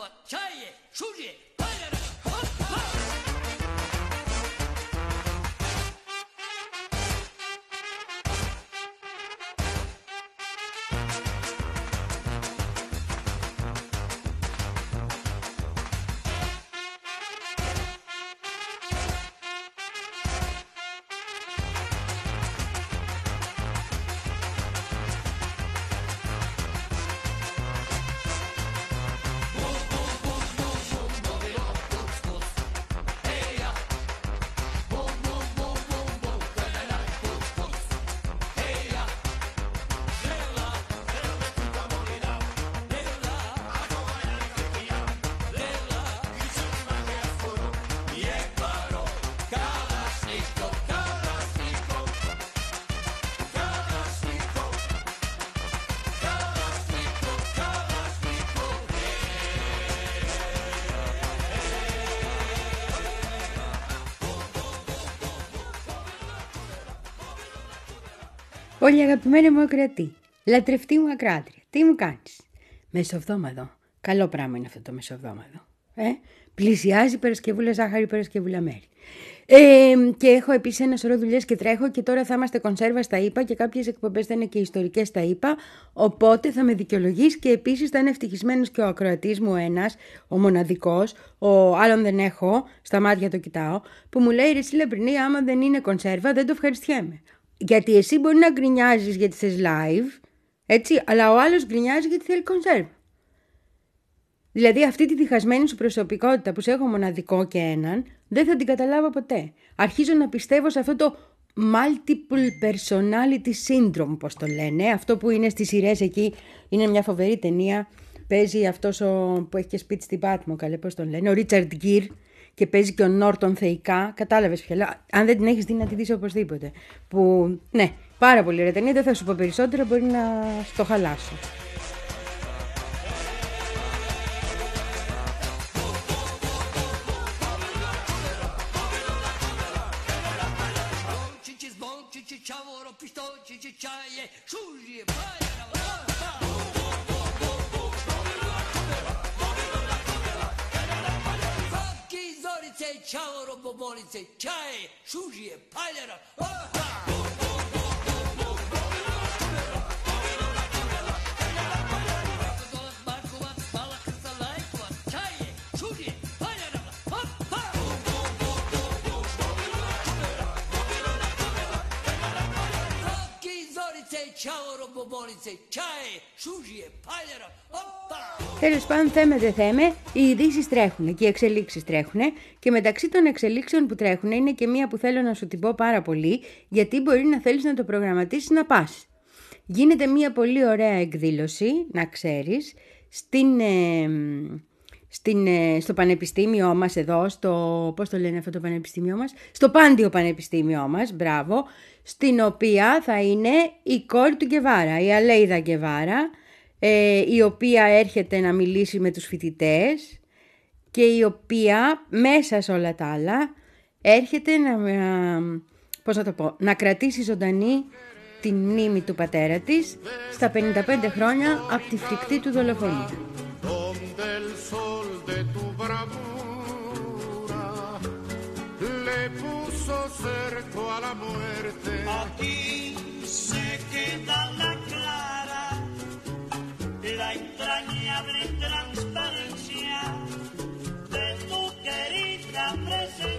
what? Όλοι αγαπημένοι μου ακροατή, λατρευτή μου ακράτρια, τι μου κάνεις; Μεσοβδόμαδο. Καλό πράγμα είναι αυτό το μεσοβδόμαδο. Ε; Πλησιάζει Παρασκευούλα Ζάχαρη, Παρασκευούλα Μέρη. Ε, και έχω επίσης ένα σωρό δουλειές και τρέχω και τώρα θα είμαστε κονσέρβα στα ΙΠΑ και κάποιες εκπομπές θα είναι και ιστορικές στα ΙΠΑ. Οπότε θα με δικαιολογείς και επίσης θα είναι ευτυχισμένος και ο ακροατής μου ένας, ο μοναδικός, ο άλλον δεν έχω, στα μάτια το κοιτάω, που μου λέει ρε Λεμπρινή, άμα δεν είναι κονσέρβα δεν το ευχαριστιέμαι. Γιατί εσύ μπορεί να γκρινιάζεις γιατί θες live, έτσι, αλλά ο άλλος γκρινιάζει γιατί θέλει κονσέρβα. Δηλαδή αυτή τη διχασμένη σου προσωπικότητα που σε έχω μοναδικό και έναν, δεν θα την καταλάβω ποτέ. Αρχίζω να πιστεύω σε αυτό το multiple personality syndrome, πώς το λένε. Αυτό που είναι στις σειρές εκεί, είναι μια φοβερή ταινία. Παίζει αυτός ο, που έχει και σπίτι στην Πάτμο, καλέ πώς τον λένε, ο Ρίτσαρντ Γκίρ και παίζει και ο Νόρτον θεϊκά. Κατάλαβες πια. Αν δεν την έχεις δει, να τη δεις οπωσδήποτε. Που, ναι, πάρα πολύ ωραία ταινία. Δεν θα σου πω περισσότερα, μπορεί να στο χαλάσω. ciao robobolice, čaje, šužije, čaoro po bolnice, čaje, šužije, paljara, opa! Τέλος πάντων, θέμε δεν θέμε, οι ειδήσεις τρέχουν και οι εξελίξεις τρέχουν. Και μεταξύ των εξελίξεων που τρέχουν είναι και μία που θέλω να σου την πω πάρα πολύ, γιατί μπορεί να θέλεις να το προγραμματίσεις να πας. Γίνεται μία πολύ ωραία εκδήλωση, να ξέρεις, στην. Ε, στην, ε, στο πανεπιστήμιό μας εδώ, στο, πώς το λένε αυτό το πανεπιστήμιό μας, στο Πάντιο Πανεπιστήμιό μας, μπράβο, στην οποία θα είναι η κόρη του Γκεβάρα, η Αλέιδα Γκεβάρα, ε, η οποία έρχεται να μιλήσει με τους φοιτητές και η οποία μέσα σε όλα τα άλλα έρχεται να, πώς να, το πω, να κρατήσει ζωντανή την μνήμη του πατέρα της στα 55 χρόνια από τη φρικτή του δολοφονία. le puso cerco a la muerte. Aquí se queda la clara, la entrañable transparencia de tu querida presencia.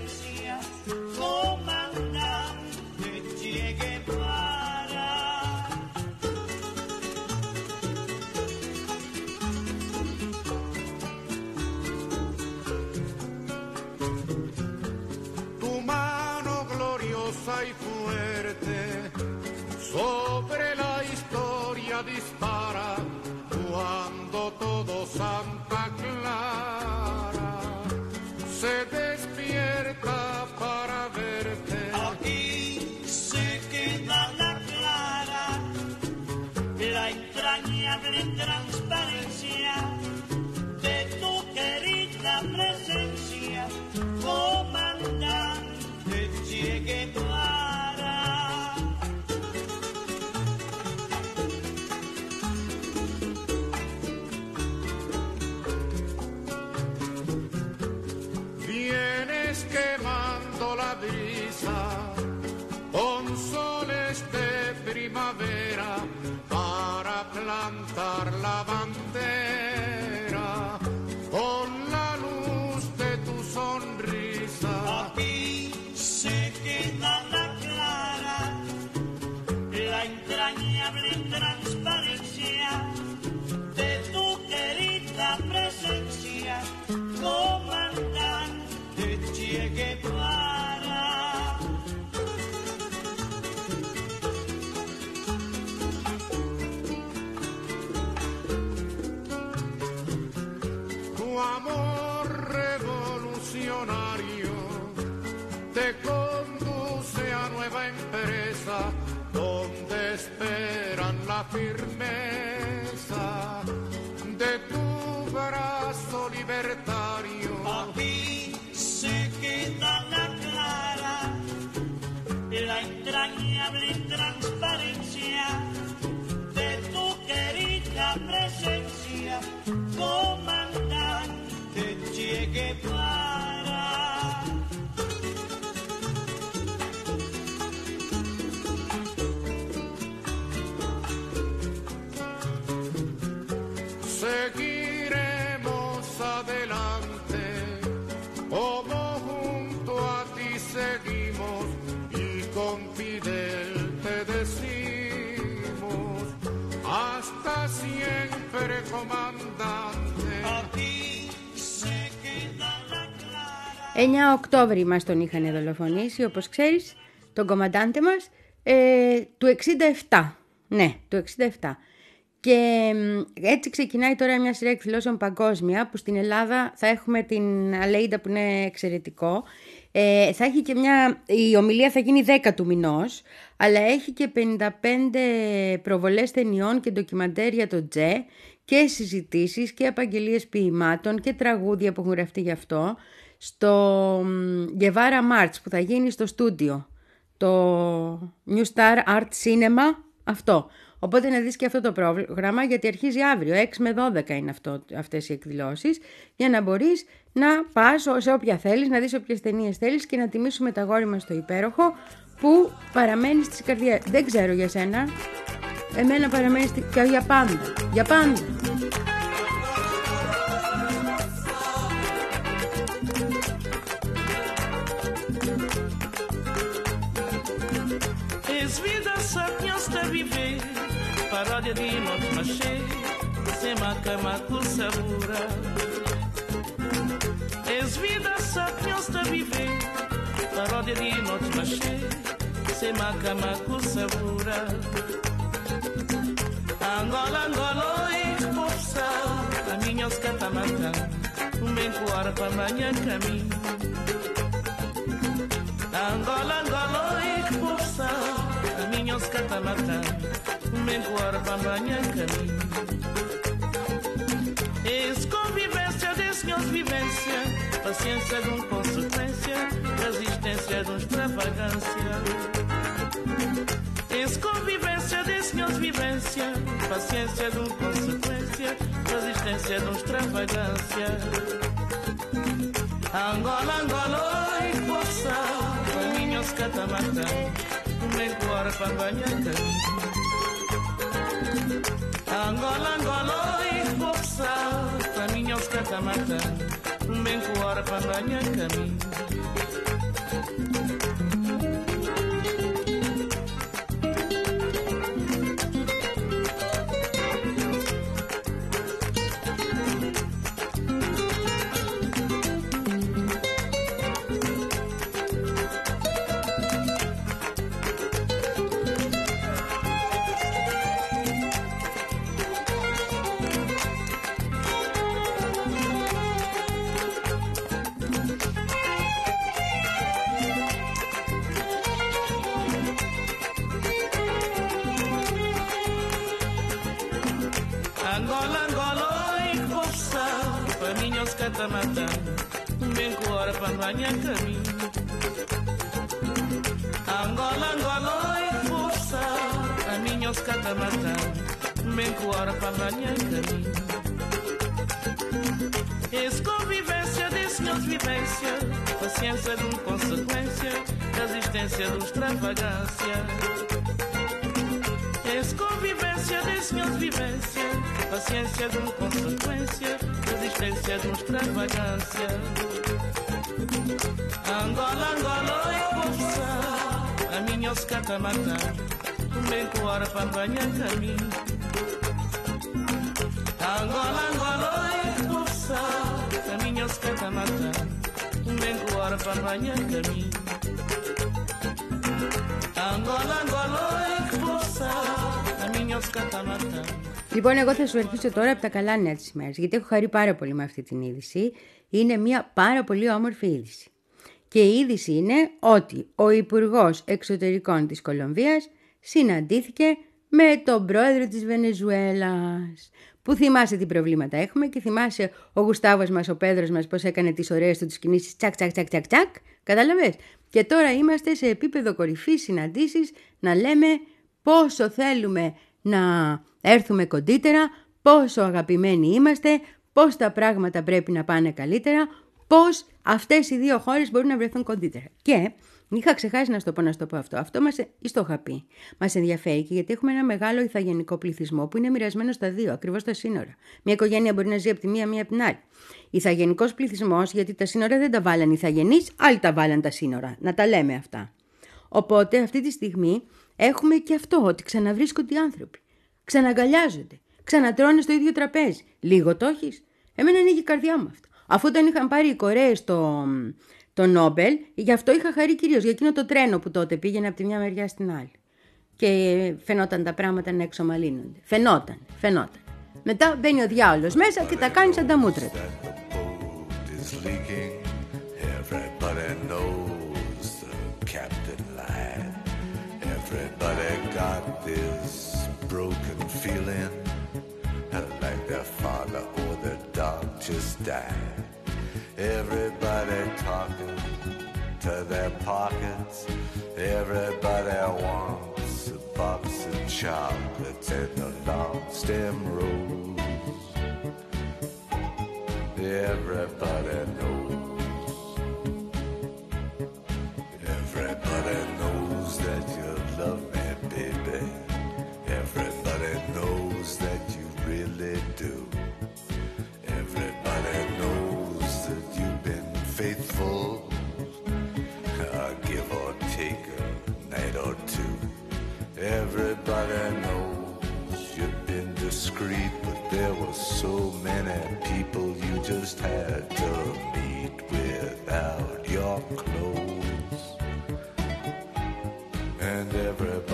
hablen tras 9 Οκτώβρη μας τον είχαν δολοφονήσει, όπως ξέρεις, τον κομμαντάντε μας, ε, του 67. Ναι, του 67. Και μ, έτσι ξεκινάει τώρα μια σειρά εκδηλώσεων παγκόσμια που στην Ελλάδα θα έχουμε την Αλέιντα που είναι εξαιρετικό. Ε, θα έχει και μια, η ομιλία θα γίνει 10 του μηνός, αλλά έχει και 55 προβολές ταινιών και ντοκιμαντέρ για το Τζε και συζητήσεις και απαγγελίες ποιημάτων και τραγούδια που έχουν γραφτεί γι' αυτό στο μ, Guevara March που θα γίνει στο στούντιο το New Star Art Cinema αυτό. Οπότε να δεις και αυτό το πρόγραμμα γιατί αρχίζει αύριο, 6 με 12 είναι αυτό, αυτές οι εκδηλώσεις για να μπορείς να πας σε όποια θέλεις, να δεις όποιες ταινίες θέλεις και να τιμήσουμε τα γόρι μας στο υπέροχο που παραμένει στη καρδιά. Δεν ξέρω για σένα, εμένα παραμένει στη... και για πάντα, για πάντα. faraja dino se sema kama kusabura es vida sapiosta vive faraja dino se sema kama kusabura Angola Angola e força caminhos catamata um bem coar para manhã caminho Angola Angola e força a minha os catamatã, bem coar para amanhã caminho. És convivência desse meus vivência, paciência de um consequência, resistência de um extravagância. És convivência desse meus vivência, paciência de um consequência, resistência de um extravagância. Angola, Angola, oi, força, caminhos catamatã, mekuar panganyata Angola Angola ikopsa taminyoska kamata mekuar panganyata mi tá matando, bem que hora para banhar caminho. Angola, Angola é força, a minha osca tá matando, bem que hora para banhar caminho. Esse convivência desse meus vivência, paciência de uma consequência, da existência dos extravagância. Esse convivência desse meus vivência, paciência de uma consequência, resistência existência de uma extravagância. Angola, Angola, oi, poça, a minha oscata matar, também com hora para banhar caminho. Angola, Angola, oi, poça, a minha oscata matar, também com hora para banhar caminho. Angola, Angola, oi, poça, a minha oscata matar. Λοιπόν, εγώ θα σου αρχίσω τώρα από τα καλά νέα της ημέρας, γιατί έχω χαρεί πάρα πολύ με αυτή την είδηση. Είναι μια πάρα πολύ όμορφη είδηση. Και η είδηση είναι ότι ο Υπουργός Εξωτερικών της Κολομβίας συναντήθηκε με τον πρόεδρο της Βενεζουέλας. Που θυμάσαι τι προβλήματα έχουμε και θυμάσαι ο Γουστάβος μας, ο Πέδρος μας, πώς έκανε τις ωραίες του τις κινήσεις τσακ τσακ τσακ τσακ τσακ. Κατάλαβες; Και τώρα είμαστε σε επίπεδο κορυφής συναντήσεις να λέμε πόσο θέλουμε να έρθουμε κοντύτερα, πόσο αγαπημένοι είμαστε, πώς τα πράγματα πρέπει να πάνε καλύτερα, πώς αυτές οι δύο χώρες μπορούν να βρεθούν κοντύτερα. Και είχα ξεχάσει να στο πω να στο πω αυτό. Αυτό μας, ή το είχα πει. Μας ενδιαφέρει και γιατί έχουμε ένα μεγάλο ηθαγενικό πληθυσμό που είναι μοιρασμένο στα δύο, ακριβώς στα σύνορα. Μια οικογένεια μπορεί να ζει από τη μία, μία από την άλλη. Ηθαγενικός πληθυσμός, γιατί τα σύνορα δεν τα βάλαν οι ηθαγενείς, άλλοι τα βάλαν τα σύνορα. Να τα λέμε αυτά. Οπότε αυτή τη στιγμή έχουμε και αυτό, ότι ξαναβρίσκονται οι άνθρωποι. Ξαναγκαλιάζονται. Ξανατρώνε στο ίδιο τραπέζι. Λίγο το έχεις; Εμένα ανοίγει η καρδιά μου αυτό. Αφού όταν είχαν πάρει οι Κορέες το, το Νόμπελ, γι' αυτό είχα χαρεί κυρίως για εκείνο το τρένο που τότε πήγαινε από τη μια μεριά στην άλλη. Και φαινόταν τα πράγματα να εξομαλύνονται. Φαινόταν, φαινόταν. Μετά μπαίνει ο διάολος μέσα και τα κάνεις σαν τα μούτρα του. Everybody got this broken feeling like their father or their dog just died. Everybody talking to their pockets. Everybody wants a box of chocolates and a long stem rose. Everybody knows. There were so many people you just had to meet without your clothes. And everybody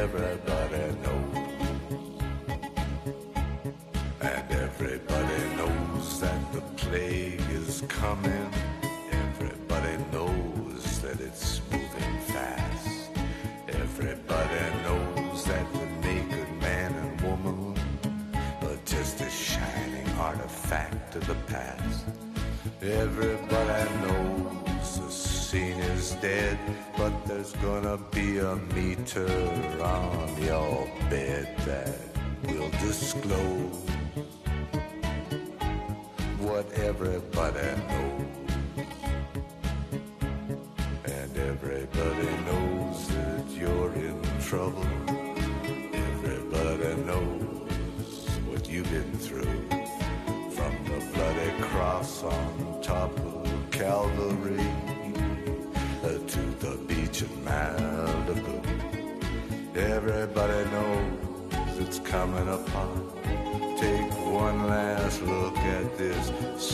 everybody knows. And everybody knows that the plague is coming. Everybody knows that it's moving fast. Everybody knows that the naked man and woman are just a shining artifact of the past. Everybody knows the scene is dead, there's gonna be a meter on your bed that will disclose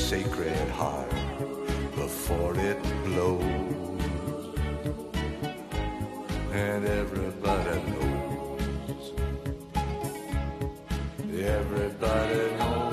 sacred heart before it blows. And everybody knows. Everybody knows.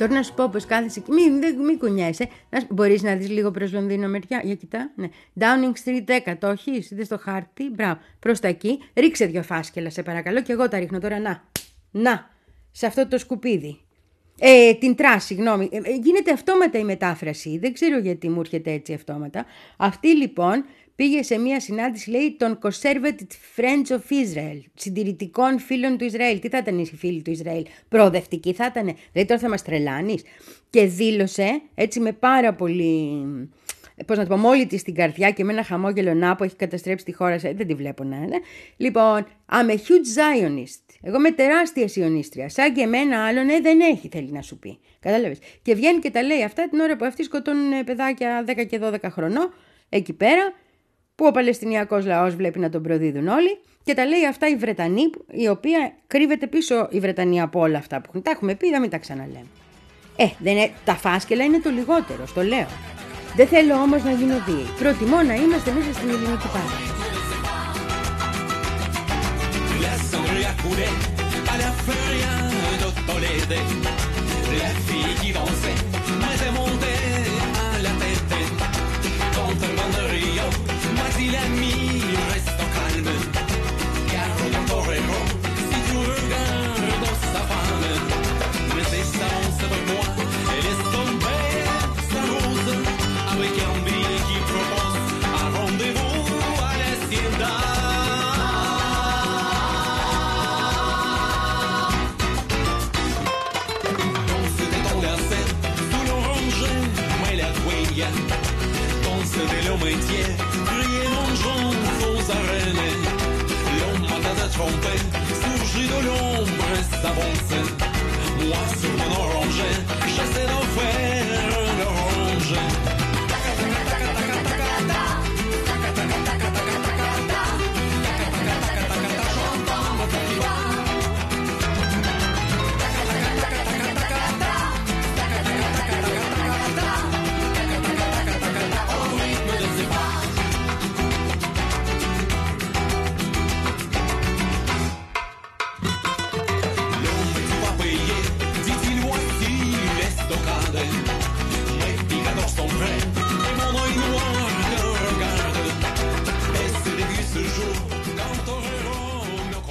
Τώρα να σου πω πως κάθεσαι. Μην, δεν- μην κουνιέσαι. Να, σου- μπορείς να δεις λίγο προς Λονδίνο μεριά. Για κοιτά. Ναι. Downing Street 10. Το έχεις; Είδες το χάρτη. Μπράβο. Προς τα εκεί. Ρίξε δυο φάσκελα σε παρακαλώ. Και εγώ τα ρίχνω τώρα. Να. Να. Σε αυτό το σκουπίδι. Ε, την τράση, συγγνώμη. Ε, ε, γίνεται αυτόματα η μετάφραση. Δεν ξέρω γιατί μου έρχεται έτσι αυτόματα. Αυτή λοιπόν πήγε σε μια συνάντηση, λέει, των Conservative Friends of Israel, συντηρητικών φίλων του Ισραήλ. Τι θα ήταν οι φίλοι του Ισραήλ, προοδευτικοί θα ήταν. Δηλαδή τώρα θα μας τρελάνεις. Και δήλωσε, έτσι με πάρα πολύ πώς να το πω, με όλη της την καρδιά και με ένα χαμόγελο να που έχει καταστρέψει τη χώρα, σε- δεν τη βλέπω να είναι. Λοιπόν, I'm a huge Zionist. Εγώ είμαι τεράστια σιωνίστρια. Σαν και εμένα άλλον, ε, δεν έχει, θέλει να σου πει. Κατάλαβες. Και βγαίνει και τα λέει αυτά την ώρα που αυτοί σκοτώνουν ε, παιδάκια 10 και 12 χρονών, εκεί πέρα, που ο Παλαιστινιακός λαός βλέπει να τον προδίδουν όλοι. Και τα λέει αυτά η Βρετανή, η οποία κρύβεται πίσω η Βρετανία από όλα αυτά που έχουν. Τα έχουμε πει, δεν μην τα ξαναλέμε. Ε, δεν είναι, τα φάσκελα είναι το λιγότερο, στο λέω. Δεν θέλω όμως να γίνω βίαιη. Προτιμώ να είμαστε μέσα στην ελληνική παράδοση. La cendrille a coulé à la feria de Toledo. La tromper, surgit de l'ombre, s'avance. Moi sur mon orange, j'essaie d'en faire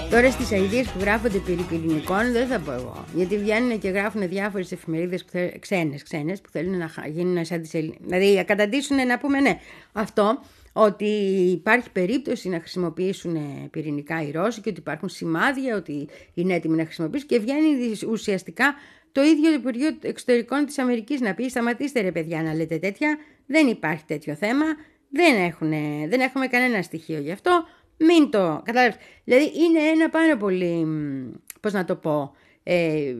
Τώρα στις αειδίε που γράφονται περί πυρηνικών δεν θα πω εγώ. Γιατί βγαίνουν και γράφουν διάφορες εφημερίδες ξένες ξένες, που θέλουν να χα- γίνουν σαν τις Ελληνικέ. Δηλαδή να καταντήσουν να πούμε ναι. Αυτό ότι υπάρχει περίπτωση να χρησιμοποιήσουν πυρηνικά οι Ρώσοι και ότι υπάρχουν σημάδια ότι είναι έτοιμοι να χρησιμοποιήσουν και βγαίνει ουσιαστικά το ίδιο Υπουργείο Εξωτερικών της Αμερικής να πει σταματήστε ρε παιδιά να λέτε τέτοια, δεν υπάρχει τέτοιο θέμα, δεν, έχουν, δεν έχουμε κανένα στοιχείο γι' αυτό, μην το κατάλαβες. Δηλαδή είναι ένα πάρα πολύ, μ, πώς να το πω, ε,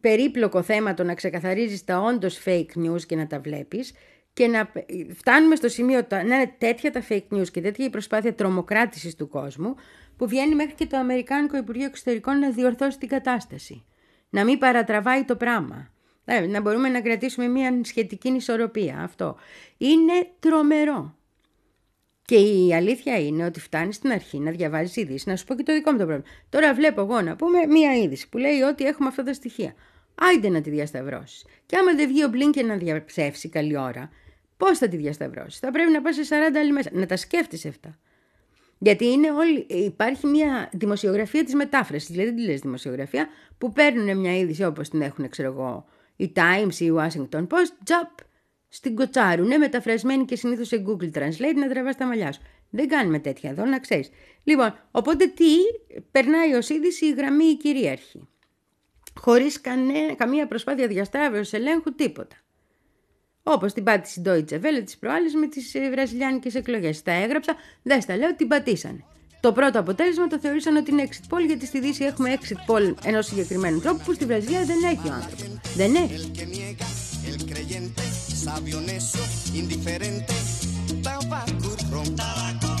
περίπλοκο θέμα το να ξεκαθαρίζεις τα όντως fake news και να τα βλέπεις και να φτάνουμε στο σημείο τα- να είναι τέτοια τα fake news και τέτοια η προσπάθεια τρομοκράτησης του κόσμου που βγαίνει μέχρι και το Αμερικάνικο Υπουργείο Εξωτερικών να διορθώσει την κατάσταση. Να μην παρατραβάει το πράγμα. Ε, Να μπορούμε να κρατήσουμε μια σχετική ισορροπία. Αυτό. Είναι τρομερό. Και η αλήθεια είναι ότι φτάνεις στην αρχή να διαβάζεις ειδήσεις, να σου πω και το δικό μου το πρόβλημα. Τώρα βλέπω εγώ να πούμε μία είδηση που λέει ότι έχουμε αυτά τα στοιχεία. Άιντε να τη διασταυρώσεις. Και άμα δεν βγει ο Μπλίνκεν να διαψεύσει καλή ώρα, Πώς θα τη διασταυρώσεις; Θα πρέπει να πας σε 40 άλλοι μέσα. Να τα σκέφτεσαι αυτά. Γιατί είναι όλη, υπάρχει μια δημοσιογραφία της μετάφρασης. Δηλαδή, τι λες δημοσιογραφία, που παίρνουν μια είδηση όπως την έχουν, ξέρω εγώ, η Times ή η Washington Post, τζαπ, στην κοτσάρουνε, μεταφρασμένη και συνήθως σε Google Translate να τραβά τα μαλλιά σου. Δεν κάνουμε τέτοια εδώ, να ξέρεις. Λοιπόν, οπότε τι, περνάει ως είδηση η γραμμή η κυρίαρχη. Χωρίς καμία προσπάθεια διασταύρωση ελέγχου, τίποτα. Όπως την πάτησε η Deutsche Welle τη προάλλη με τις ε, βραζιλιάνικες εκλογές. Τα έγραψα, δεν στα λέω, την πατήσανε. Το πρώτο αποτέλεσμα το θεωρήσαν ότι είναι exit poll, γιατί στη Δύση έχουμε exit poll ενός συγκεκριμένου τρόπου που στη Βραζιλία δεν έχει ο άνθρωπος. Δεν έχει. sabio necio, indiferente, tabaco ron. Tabaco.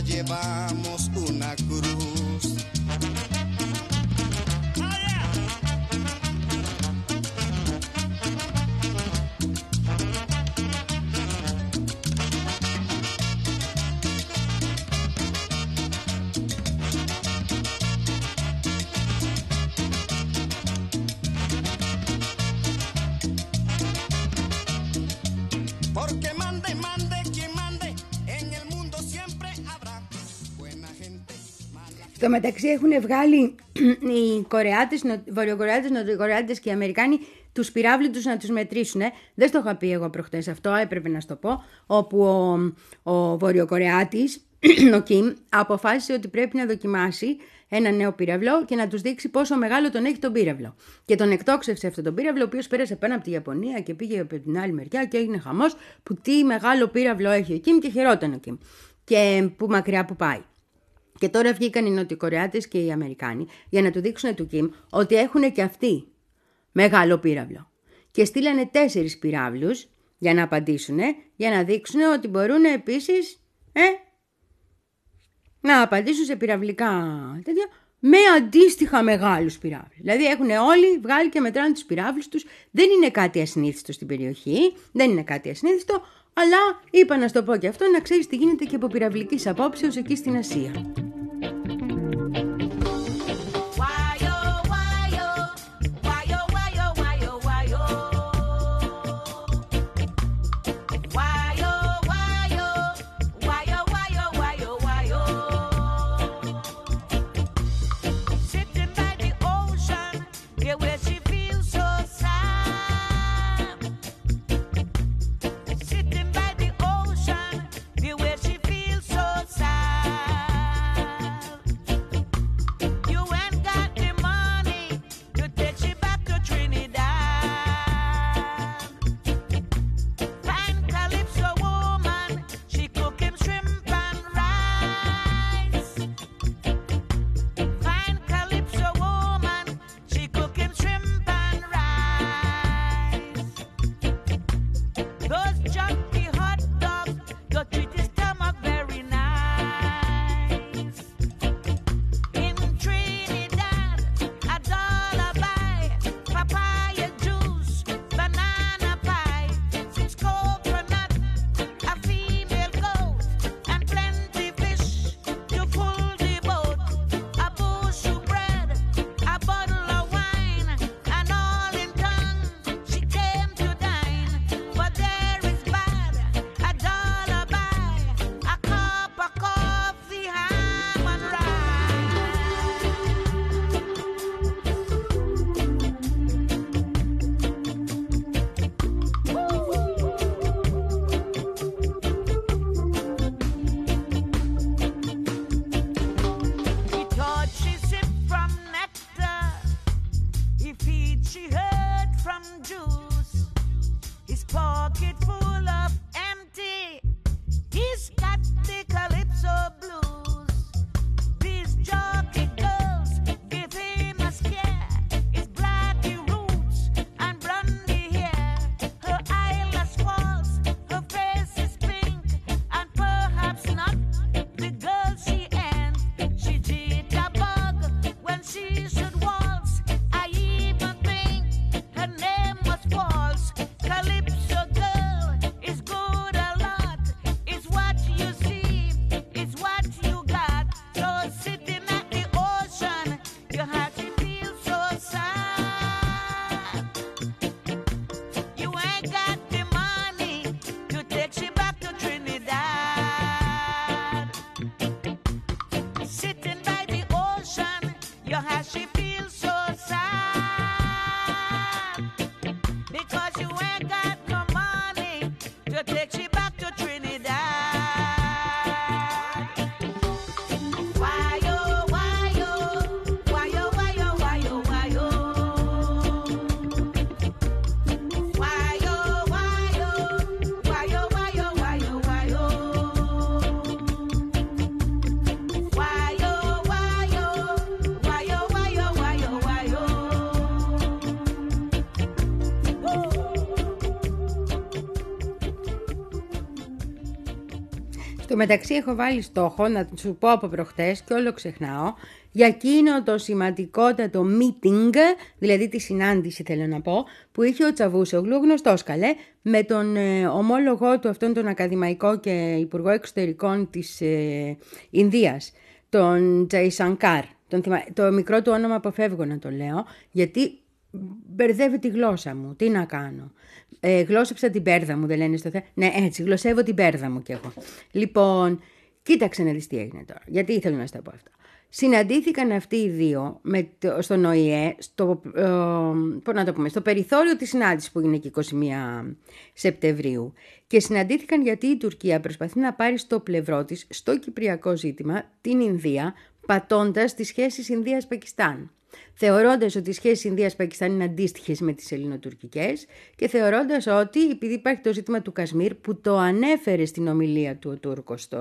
llevar. Mala Στο μεταξύ έχουν βγάλει οι Κορεάτες, Νο- Βορειοκορεάτες, Νοτιοκορεάτες και οι Αμερικάνοι τους πυράβλους τους να τους μετρήσουν. Δεν στο είχα πει εγώ προχτές αυτό, έπρεπε να στο πω, όπου ο, ο Βορειοκορεάτης, ο Κιμ, αποφάσισε ότι πρέπει να δοκιμάσει ένα νέο πύραυλο και να τους δείξει πόσο μεγάλο τον έχει τον πύραυλο. Και τον εκτόξευσε αυτό τον πύραυλο, ο οποίος πέρασε πάνω από τη Ιαπωνία και πήγε από την άλλη μεριά και έγινε χαμός που τι μεγάλο πύραυλο έχει ο Κιμ και χαιρόταν ο Κιμ. Και που μακριά που πάει. Και τώρα βγήκαν οι Νοτιοκορεάτες και οι Αμερικάνοι για να του δείξουν του Κιμ ότι έχουν και αυτοί μεγάλο πύραυλο. Και στείλανε τέσσερις πυράβλους για να απαντήσουν, για να δείξουν ότι μπορούν επίσης ε, να απαντήσουν σε πυραυλικά τέτοια με αντίστοιχα μεγάλους πυράβλους. Δηλαδή έχουν όλοι βγάλει και μετράνε τους πυράβλους τους. Δεν είναι κάτι ασυνήθιστο στην περιοχή, δεν είναι κάτι ασυνήθιστο, αλλά είπα να στο πω και αυτό να ξέρεις τι γίνεται και από πυραυλικής απόψεως εκεί στην Ασία. Μεταξύ έχω βάλει στόχο να σου πω από προχτές και όλο ξεχνάω για εκείνο το σημαντικότατο meeting, δηλαδή τη συνάντηση θέλω να πω, που είχε ο Τσαβούσογλου, γνωστός καλέ, με τον ε, ομόλογό του αυτόν τον ακαδημαϊκό και υπουργό εξωτερικών της ε, Ινδίας, τον Τζαϊσανκάρ. Τον θυμα- Το μικρό του όνομα αποφεύγω να το λέω, γιατί μπερδεύει τη γλώσσα μου. Τι να κάνω. Ε, γλώσσεψα την πέρδα μου, δεν λένε στο θέμα. Ναι, έτσι, γλωσσεύω την πέρδα μου κι εγώ. Λοιπόν, κοίταξε να δεις τι έγινε τώρα. Γιατί ήθελα να σου τα πω αυτά. Συναντήθηκαν αυτοί οι δύο με το, στον ΟΗΕ, στο, ε, πώς να το πούμε, στο περιθώριο της συνάντησης που έγινε και 21 Σεπτεμβρίου και συναντήθηκαν γιατί η Τουρκία προσπαθεί να πάρει στο πλευρό της, στο κυπριακό ζήτημα, την Ινδία, πατώντας τις σχέσεις Ινδίας-Πακιστάν θεωρώντας ότι οι σχέσεις Ινδίας-Πακιστάν είναι αντίστοιχες με τις ελληνοτουρκικές και θεωρώντας ότι επειδή υπάρχει το ζήτημα του Κασμίρ που το ανέφερε στην ομιλία του ο Τούρκος το...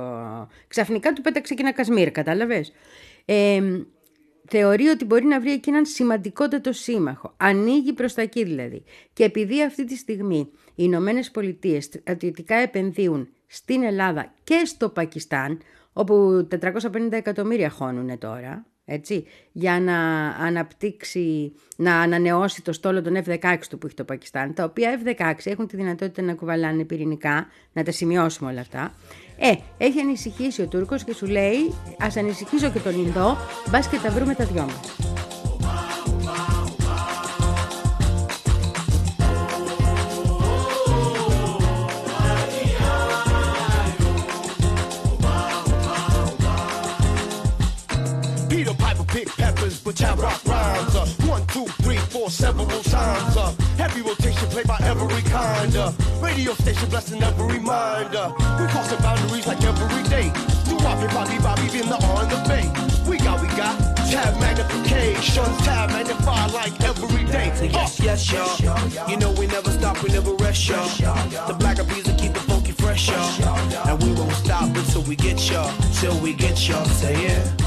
ξαφνικά του πέταξε και ένα Κασμίρ, κατάλαβες; Ε, θεωρεί ότι μπορεί να βρει εκεί έναν σημαντικότατο σύμμαχο. Ανοίγει προς τα εκεί δηλαδή. Και επειδή αυτή τη στιγμή οι Ηνωμένες Πολιτείες στρατιωτικά επενδύουν στην Ελλάδα και στο Πακιστάν, όπου 450 εκατομμύρια χώνουν τώρα, έτσι, για να αναπτύξει, να ανανεώσει το στόλο των F-16 του που έχει το Πακιστάν, τα οποία F-16 έχουν τη δυνατότητα να κουβαλάνε πυρηνικά, να τα σημειώσουμε όλα αυτά. Ε, έχει ανησυχήσει ο Τούρκος και σου λέει, ας ανησυχήσω και τον Ινδό, μπας και τα βρούμε τα δυο μας. Pick but I rock rhymes. Uh, one, two, three, four, several times. Uh, heavy rotation played by every kind. Uh, radio station blessing every mind. Uh, we crossing boundaries like every day. Do Bobby, Bobby, Bobby, been the on the bay. We got, we got tab magnification, tab magnify like every day. So yes, yes, y'all. You know we never stop, we never rest, y'all. The black bees will keep the funky fresh, y'all. And we won't stop until we get y'all, till we get y'all. Say yeah.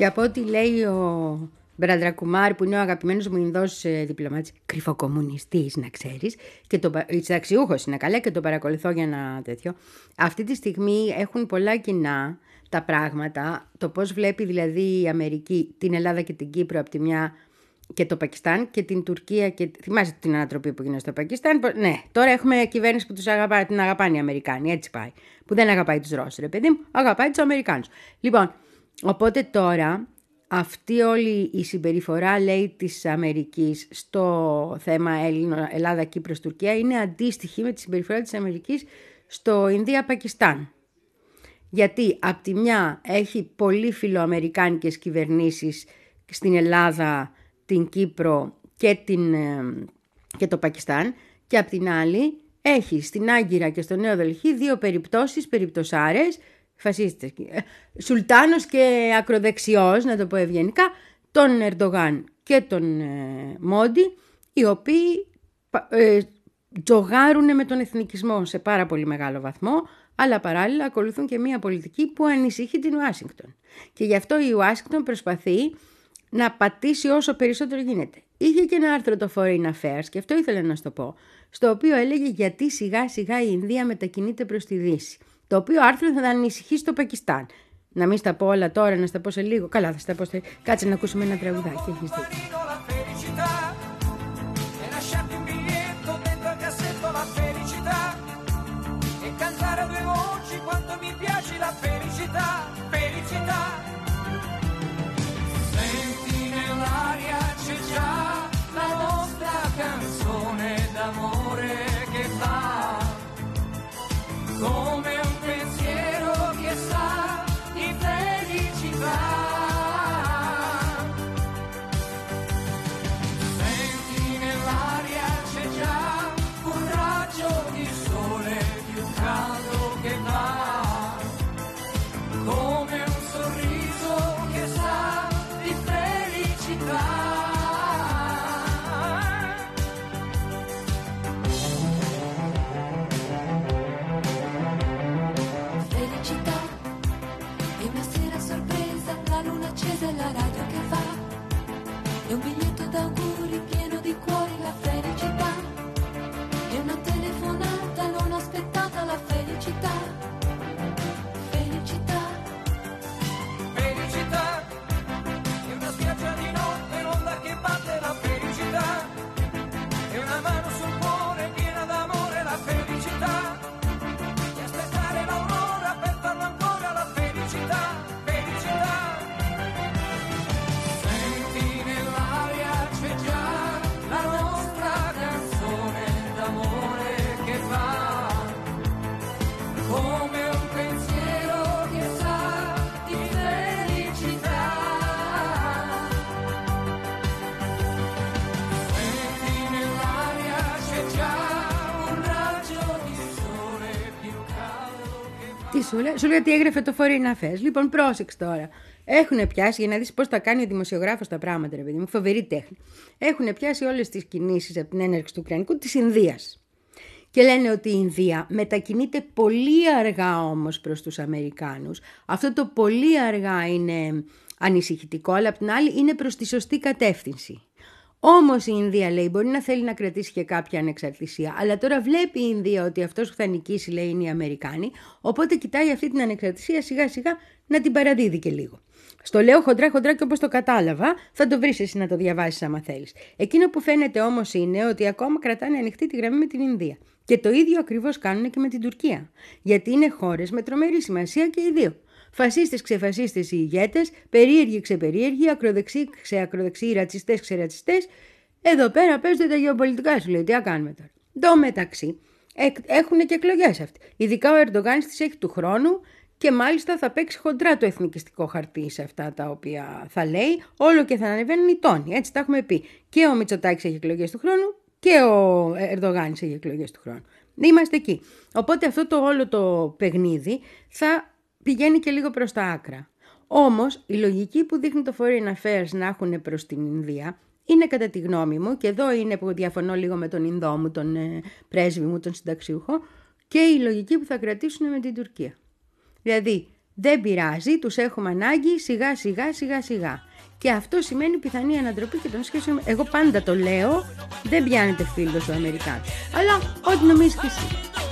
Και από ό,τι λέει ο Μπραντρακουμάρ, που είναι ο αγαπημένος μου Ινδός ε, διπλωμάτης, κρυφοκομμουνιστής να ξέρεις, και το, πα- συνταξιούχος είναι καλά και το παρακολουθώ για ένα τέτοιο. Αυτή τη στιγμή έχουν πολλά κοινά τα πράγματα, το πώς βλέπει δηλαδή η Αμερική την Ελλάδα και την Κύπρο από τη μια και το Πακιστάν και την Τουρκία και θυμάσαι την ανατροπή που γίνεται στο Πακιστάν. Πο- Ναι, τώρα έχουμε κυβέρνηση που τους αγαπά, την αγαπάνε οι Αμερικάνοι, έτσι πάει. Που δεν αγαπάει τους Ρώσους, ρε παιδί μου, αγαπάει τους Αμερικάνους. Λοιπόν, οπότε τώρα αυτή όλη η συμπεριφορά λέει της Αμερικής στο θέμα Έλληνο, Ελλάδα, Κύπρος, Τουρκία είναι αντίστοιχη με τη συμπεριφορά της Αμερικής στο Ινδία-Πακιστάν. Γιατί απ' τη μια έχει πολύ φιλοαμερικάνικες κυβερνήσεις στην Ελλάδα, την Κύπρο και, την, ε, και το Πακιστάν και απ' την άλλη έχει στην Άγκυρα και στο Νέο Δελχή δύο περιπτώσεις, περιπτωσάρες, φασίστες, ε, σουλτάνος και ακροδεξιός, να το πω ευγενικά, τον Ερντογάν και τον ε, Μόντι, οι οποίοι πα- ε, τζογάρουν με τον εθνικισμό σε πάρα πολύ μεγάλο βαθμό, αλλά παράλληλα ακολουθούν και μια πολιτική που ανησυχεί την Ουάσιγκτον. Και γι' αυτό η Ουάσιγκτον προσπαθεί να πατήσει όσο περισσότερο γίνεται. Είχε και ένα άρθρο το Foreign Affairs, και αυτό ήθελα να σου το πω, στο οποίο έλεγε γιατί σιγά σιγά η Ινδία μετακινείται προς τη Δύση. Το οποίο άρθρο θα ανησυχήσει το Πακιστάν. Να μην στα πω όλα τώρα, να στα πω σε λίγο. Καλά, θα στα πω σε... Κάτσε να ακούσουμε ένα τραγουδάκι. Έχεις δίκιο. Che Τι σου λέει, σου λέει ότι έγραφε το Foreign Affairs. Λοιπόν, πρόσεξε τώρα. Έχουν πιάσει, για να δεις πώς τα κάνει ο δημοσιογράφος τα πράγματα, ρε παιδί μου, φοβερή τέχνη. Έχουν πιάσει όλες τις κινήσεις από την έναρξη του Ουκρανικού της Ινδίας. Και λένε ότι η Ινδία μετακινείται πολύ αργά όμως προς τους Αμερικάνους. Αυτό το πολύ αργά είναι ανησυχητικό, αλλά απ' την άλλη είναι προς τη σωστή κατεύθυνση. Όμως η Ινδία λέει μπορεί να θέλει να κρατήσει και κάποια ανεξαρτησία, αλλά τώρα βλέπει η Ινδία ότι αυτός που θα νικήσει λέει είναι οι Αμερικάνοι, οπότε κοιτάει αυτή την ανεξαρτησία σιγά σιγά να την παραδίδει και λίγο. Στο λέω χοντρά χοντρά και όπως το κατάλαβα, θα το βρεις εσύ να το διαβάσεις άμα θέλεις. Εκείνο που φαίνεται όμως είναι ότι ακόμα κρατάνε ανοιχτή τη γραμμή με την Ινδία. Και το ίδιο ακριβώς κάνουν και με την Τουρκία. Γιατί είναι χώρες με τρομερή σημασία και οι δύο. Φασίστες, ξεφασίστες οι ηγέτες, περίεργοι, ξεπερίεργοι, ακροδεξιοί, ξεακροδεξιοί, ρατσιστές, ξερατσιστές. Εδώ πέρα παίζονται τα γεωπολιτικά σου, λέει. Τι να κάνουμε τώρα. Το μεταξύ, έχουν και εκλογές αυτοί. Ειδικά ο Ερντογάν τι έχει του χρόνου και μάλιστα θα παίξει χοντρά το εθνικιστικό χαρτί σε αυτά τα οποία θα λέει, όλο και θα ανεβαίνουν οι τόνοι. Έτσι τα έχουμε πει. Και ο Μητσοτάκης έχει εκλογές του χρόνου και ο Ερντογάν έχει εκλογές του χρόνου. Είμαστε εκεί. Οπότε αυτό το όλο το παιχνίδι θα πηγαίνει και λίγο προς τα άκρα. Όμως η λογική που δείχνει το Foreign Affairs να έχουν προς την Ινδία είναι κατά τη γνώμη μου, και εδώ είναι που διαφωνώ λίγο με τον Ινδό μου, τον ε, πρέσβη μου, τον συνταξιούχο, και η λογική που θα κρατήσουν με την Τουρκία. Δηλαδή Δεν πειράζει, τους έχουμε ανάγκη σιγά σιγά σιγά σιγά. Και αυτό σημαίνει πιθανή ανατροπή και των σχέσεων. Εγώ πάντα το λέω, δεν πιάνετε φίλο ο Αμερικάνος. Αλλά ό,τι νομίζεις και εσύ.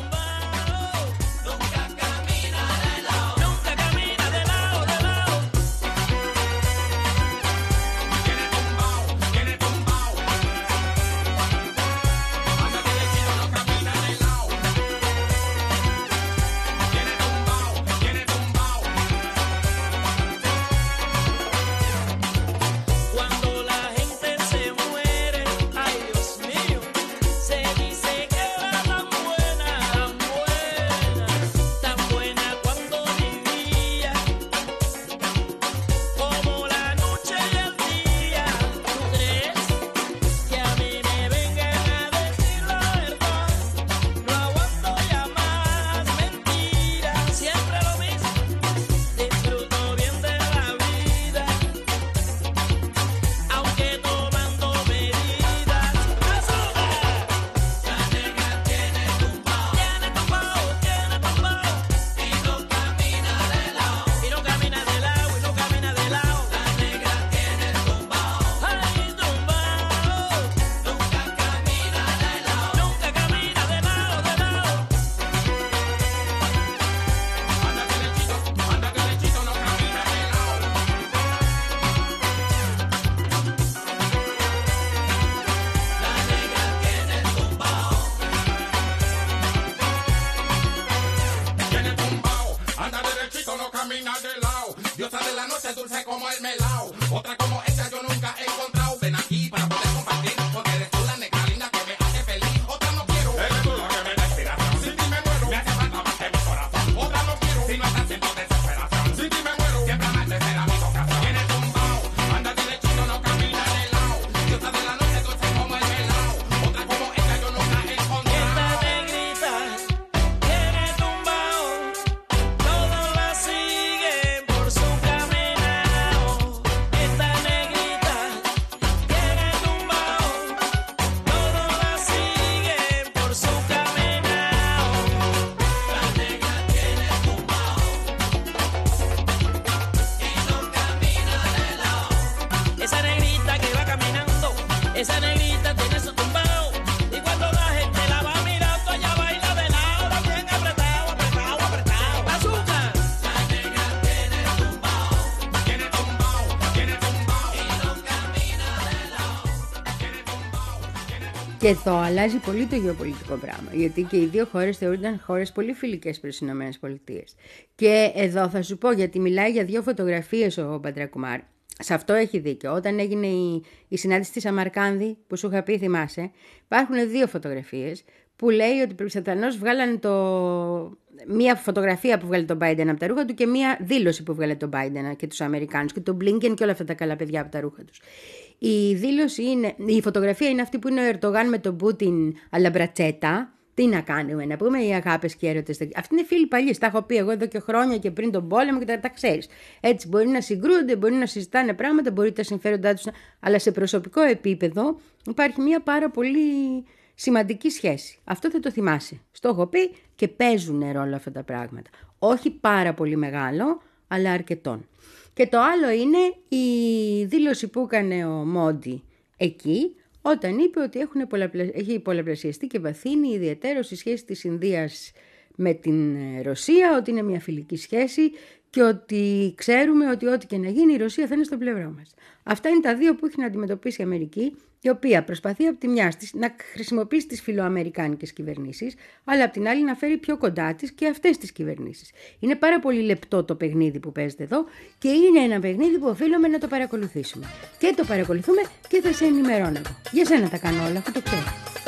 Και εδώ αλλάζει πολύ το γεωπολιτικό πράγμα. Γιατί και οι δύο χώρες θεωρούνταν χώρες πολύ φιλικές προς τις ΗΠΑ. Και εδώ θα σου πω, γιατί μιλάει για δύο φωτογραφίες ο Μπαντρακουμάρ. Σε αυτό έχει δίκιο. Όταν έγινε η, η συνάντηση της Αμαρκάνδη, που σου είχα πει, θυμάσαι, υπάρχουν δύο φωτογραφίες που λέει ότι προφανώ βγάλανε το... μία φωτογραφία που βγάλε τον Biden από τα ρούχα του και μία δήλωση που βγάλε τον Biden και τους Αμερικάνους και τον Blinken και όλα αυτά τα καλά παιδιά από τα ρούχα τους. Η δήλωση είναι, η φωτογραφία είναι αυτή που είναι ο Ερτογάν με τον Πούτιν αλαμπρατσέτα. Τι να κάνουμε, να πούμε οι αγάπες και οι έρωτες. Αυτή είναι φίλοι παλιοί. Τα έχω πει εγώ εδώ και χρόνια και πριν τον πόλεμο και τα, τα ξέρεις. Έτσι μπορεί να συγκρούονται, μπορεί να συζητάνε πράγματα, μπορεί τα συμφέροντά τους. Αλλά σε προσωπικό επίπεδο υπάρχει μια πάρα πολύ σημαντική σχέση. Αυτό θα το θυμάσαι. Στο έχω πει και παίζουν ρόλο αυτά τα πράγματα. Όχι πάρα πολύ μεγάλο, αλλά αρκετόν. Και το άλλο είναι η δήλωση που έκανε ο Μόντι εκεί, όταν είπε ότι έχουν πολλαπλα... έχει πολλαπλασιαστεί και βαθύνει ιδιαίτερο η σχέση της Ινδίας με την ε, Ρωσία, ότι είναι μια φιλική σχέση και ότι ξέρουμε ότι ό,τι και να γίνει η Ρωσία θα είναι στο πλευρό μας. Αυτά είναι τα δύο που έχει να αντιμετωπίσει η Αμερική, η οποία προσπαθεί από τη μια της να χρησιμοποιήσει τις φιλοαμερικάνικες κυβερνήσεις, αλλά από την άλλη να φέρει πιο κοντά της και αυτές τις κυβερνήσεις. Είναι πάρα πολύ λεπτό το παιχνίδι που παίζεται εδώ και είναι ένα παιχνίδι που οφείλουμε να το παρακολουθήσουμε. Και το παρακολουθούμε και θα σε ενημερώνω εγώ. Για σένα τα κάνω όλα, αυτό το ξέρω.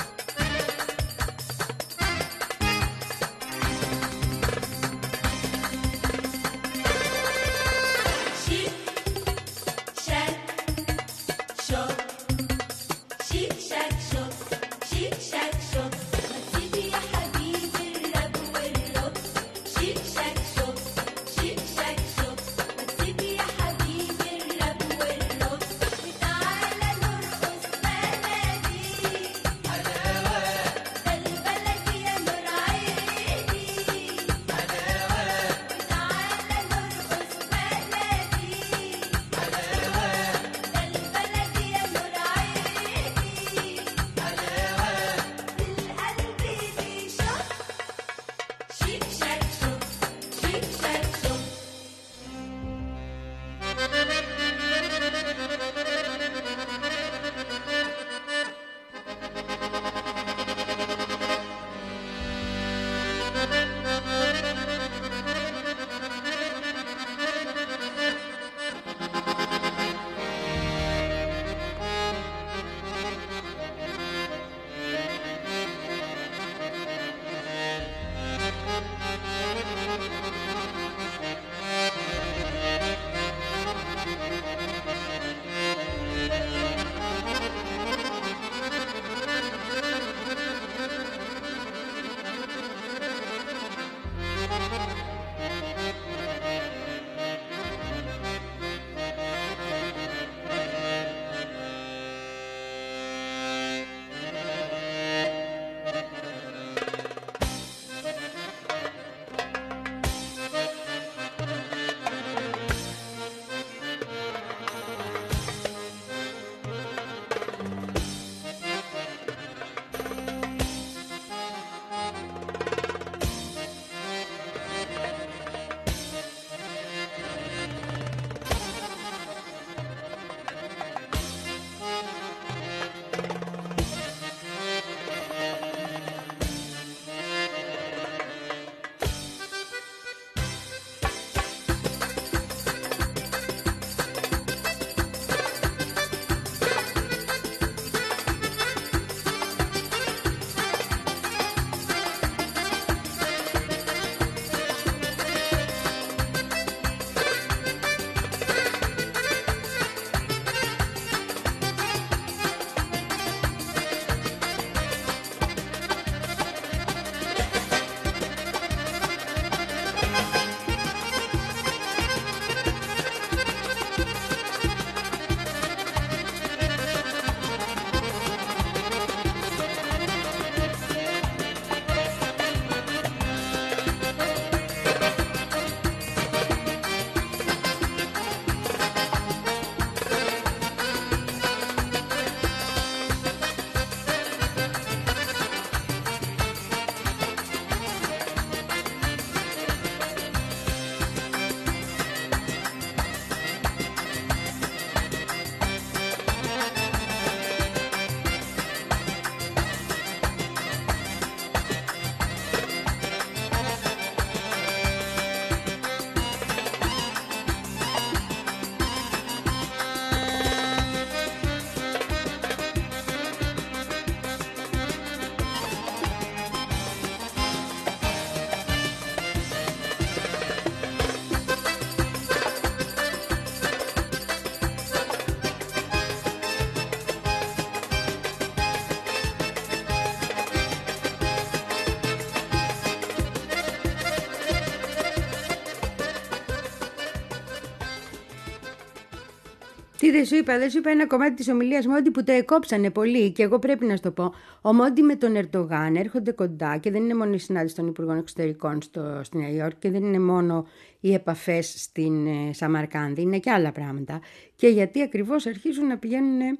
Τι δεν σου είπα, δεν σου είπα ένα κομμάτι της ομιλίας Μόντι που το εκόψανε πολύ και εγώ πρέπει να σου το πω. Ο Μόντι με τον Ερντογάν έρχονται κοντά και δεν είναι μόνο η συνάντηση των Υπουργών Εξωτερικών στο, στη Νέα Υόρκη και δεν είναι μόνο οι επαφές στην ε, Σαμαρκάνδη, είναι και άλλα πράγματα. Και γιατί ακριβώς αρχίζουν να πηγαίνουν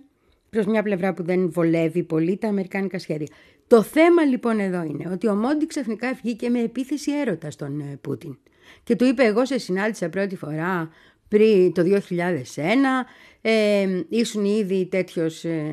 προς μια πλευρά που δεν βολεύει πολύ τα αμερικάνικα σχέδια. Το θέμα λοιπόν εδώ είναι ότι ο Μόντι ξαφνικά βγήκε με επίθεση έρωτας στον ε, Πούτιν. Και του είπε εγώ σε συνάντησα πρώτη φορά πριν το 2001, ε, ήσουν ήδη τέτοιος ε,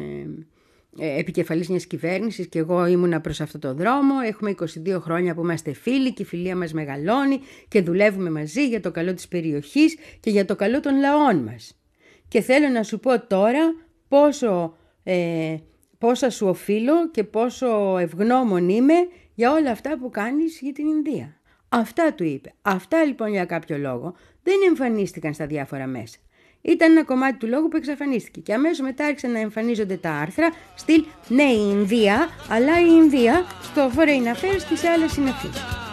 ε, επικεφαλής μιας κυβέρνησης και εγώ ήμουνα προς αυτό το δρόμο. Έχουμε 22 χρόνια που είμαστε φίλοι και η φιλία μας μεγαλώνει και δουλεύουμε μαζί για το καλό της περιοχής και για το καλό των λαών μας. Και θέλω να σου πω τώρα πόσο, ε, πόσα σου οφείλω και πόσο ευγνώμων είμαι για όλα αυτά που κάνεις για την Ινδία. Αυτά του είπε. Αυτά λοιπόν για κάποιο λόγο δεν εμφανίστηκαν στα διάφορα μέσα. Ήταν ένα κομμάτι του λόγου που εξαφανίστηκε και αμέσως μετά άρχισαν να εμφανίζονται τα άρθρα στυλ «Ναι, η Ινδία», αλλά η Ινδία στο Foreign Affairs και σε άλλες συναφείς.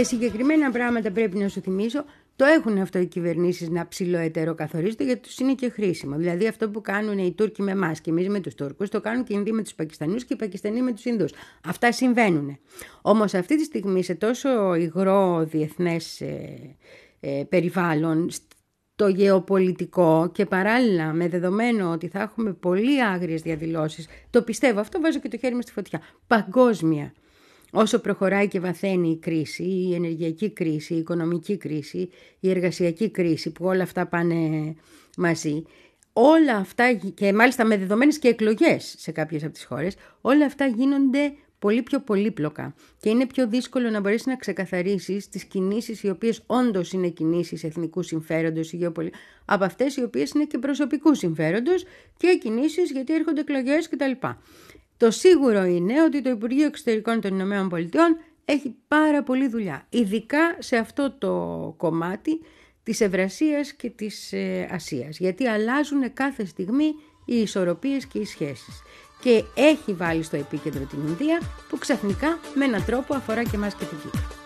Σε συγκεκριμένα πράγματα πρέπει να σου θυμίσω, το έχουν αυτό οι κυβερνήσεις να ψηλοετεροκαθορίζονται γιατί τους είναι και χρήσιμο. Δηλαδή αυτό που κάνουν οι Τούρκοι με εμάς και εμείς με τους Τούρκους, το κάνουν και οι Ινδοί με τους Πακιστανούς και οι Πακιστανοί με τους Ινδούς. Αυτά συμβαίνουν. Όμως αυτή τη στιγμή σε τόσο υγρό διεθνές ε, περιβάλλον, το γεωπολιτικό και παράλληλα με δεδομένο ότι θα έχουμε πολύ άγριες διαδηλώσεις, το πιστεύω, αυτό βάζω και το χέρι μου στη φωτιά, παγκόσμια. Όσο προχωράει και βαθαίνει η κρίση, η ενεργειακή κρίση, η οικονομική κρίση, η εργασιακή κρίση, που όλα αυτά πάνε μαζί, όλα αυτά και μάλιστα με δεδομένες και εκλογές σε κάποιες από τις χώρες, όλα αυτά γίνονται πολύ πιο πολύπλοκα και είναι πιο δύσκολο να μπορέσεις να ξεκαθαρίσεις τις κινήσεις οι οποίες όντως είναι κινήσεις εθνικού συμφέροντος ή γεωπολι... από αυτές οι οποίες είναι και προσωπικού συμφέροντος και κινήσεις γιατί έρχονται εκλογές κτλ. Το σίγουρο είναι ότι το Υπουργείο Εξωτερικών των Ηνωμένων Πολιτειών έχει πάρα πολλή δουλειά, ειδικά σε αυτό το κομμάτι της Ευρασίας και της ε, Ασίας, γιατί αλλάζουν κάθε στιγμή οι ισορροπίες και οι σχέσεις. Και έχει βάλει στο επίκεντρο την Ινδία που ξαφνικά με έναν τρόπο αφορά και μας και την Κίνα.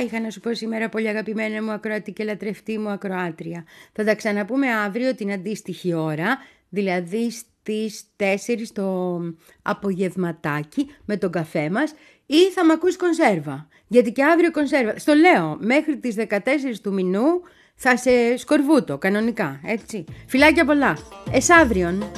Είχα να σου πω σήμερα πολύ αγαπημένα μου ακροατή και λατρευτή μου ακροάτρια. Θα τα ξαναπούμε αύριο την αντίστοιχη ώρα, δηλαδή στις 4 το απογευματάκι με τον καφέ μας ή θα με ακούσει κονσέρβα. Γιατί και αύριο κονσέρβα. Στο λέω, μέχρι τις 14 του μηνού θα σε σκορβούτω κανονικά, έτσι. Φιλάκια πολλά. Εσάβριον.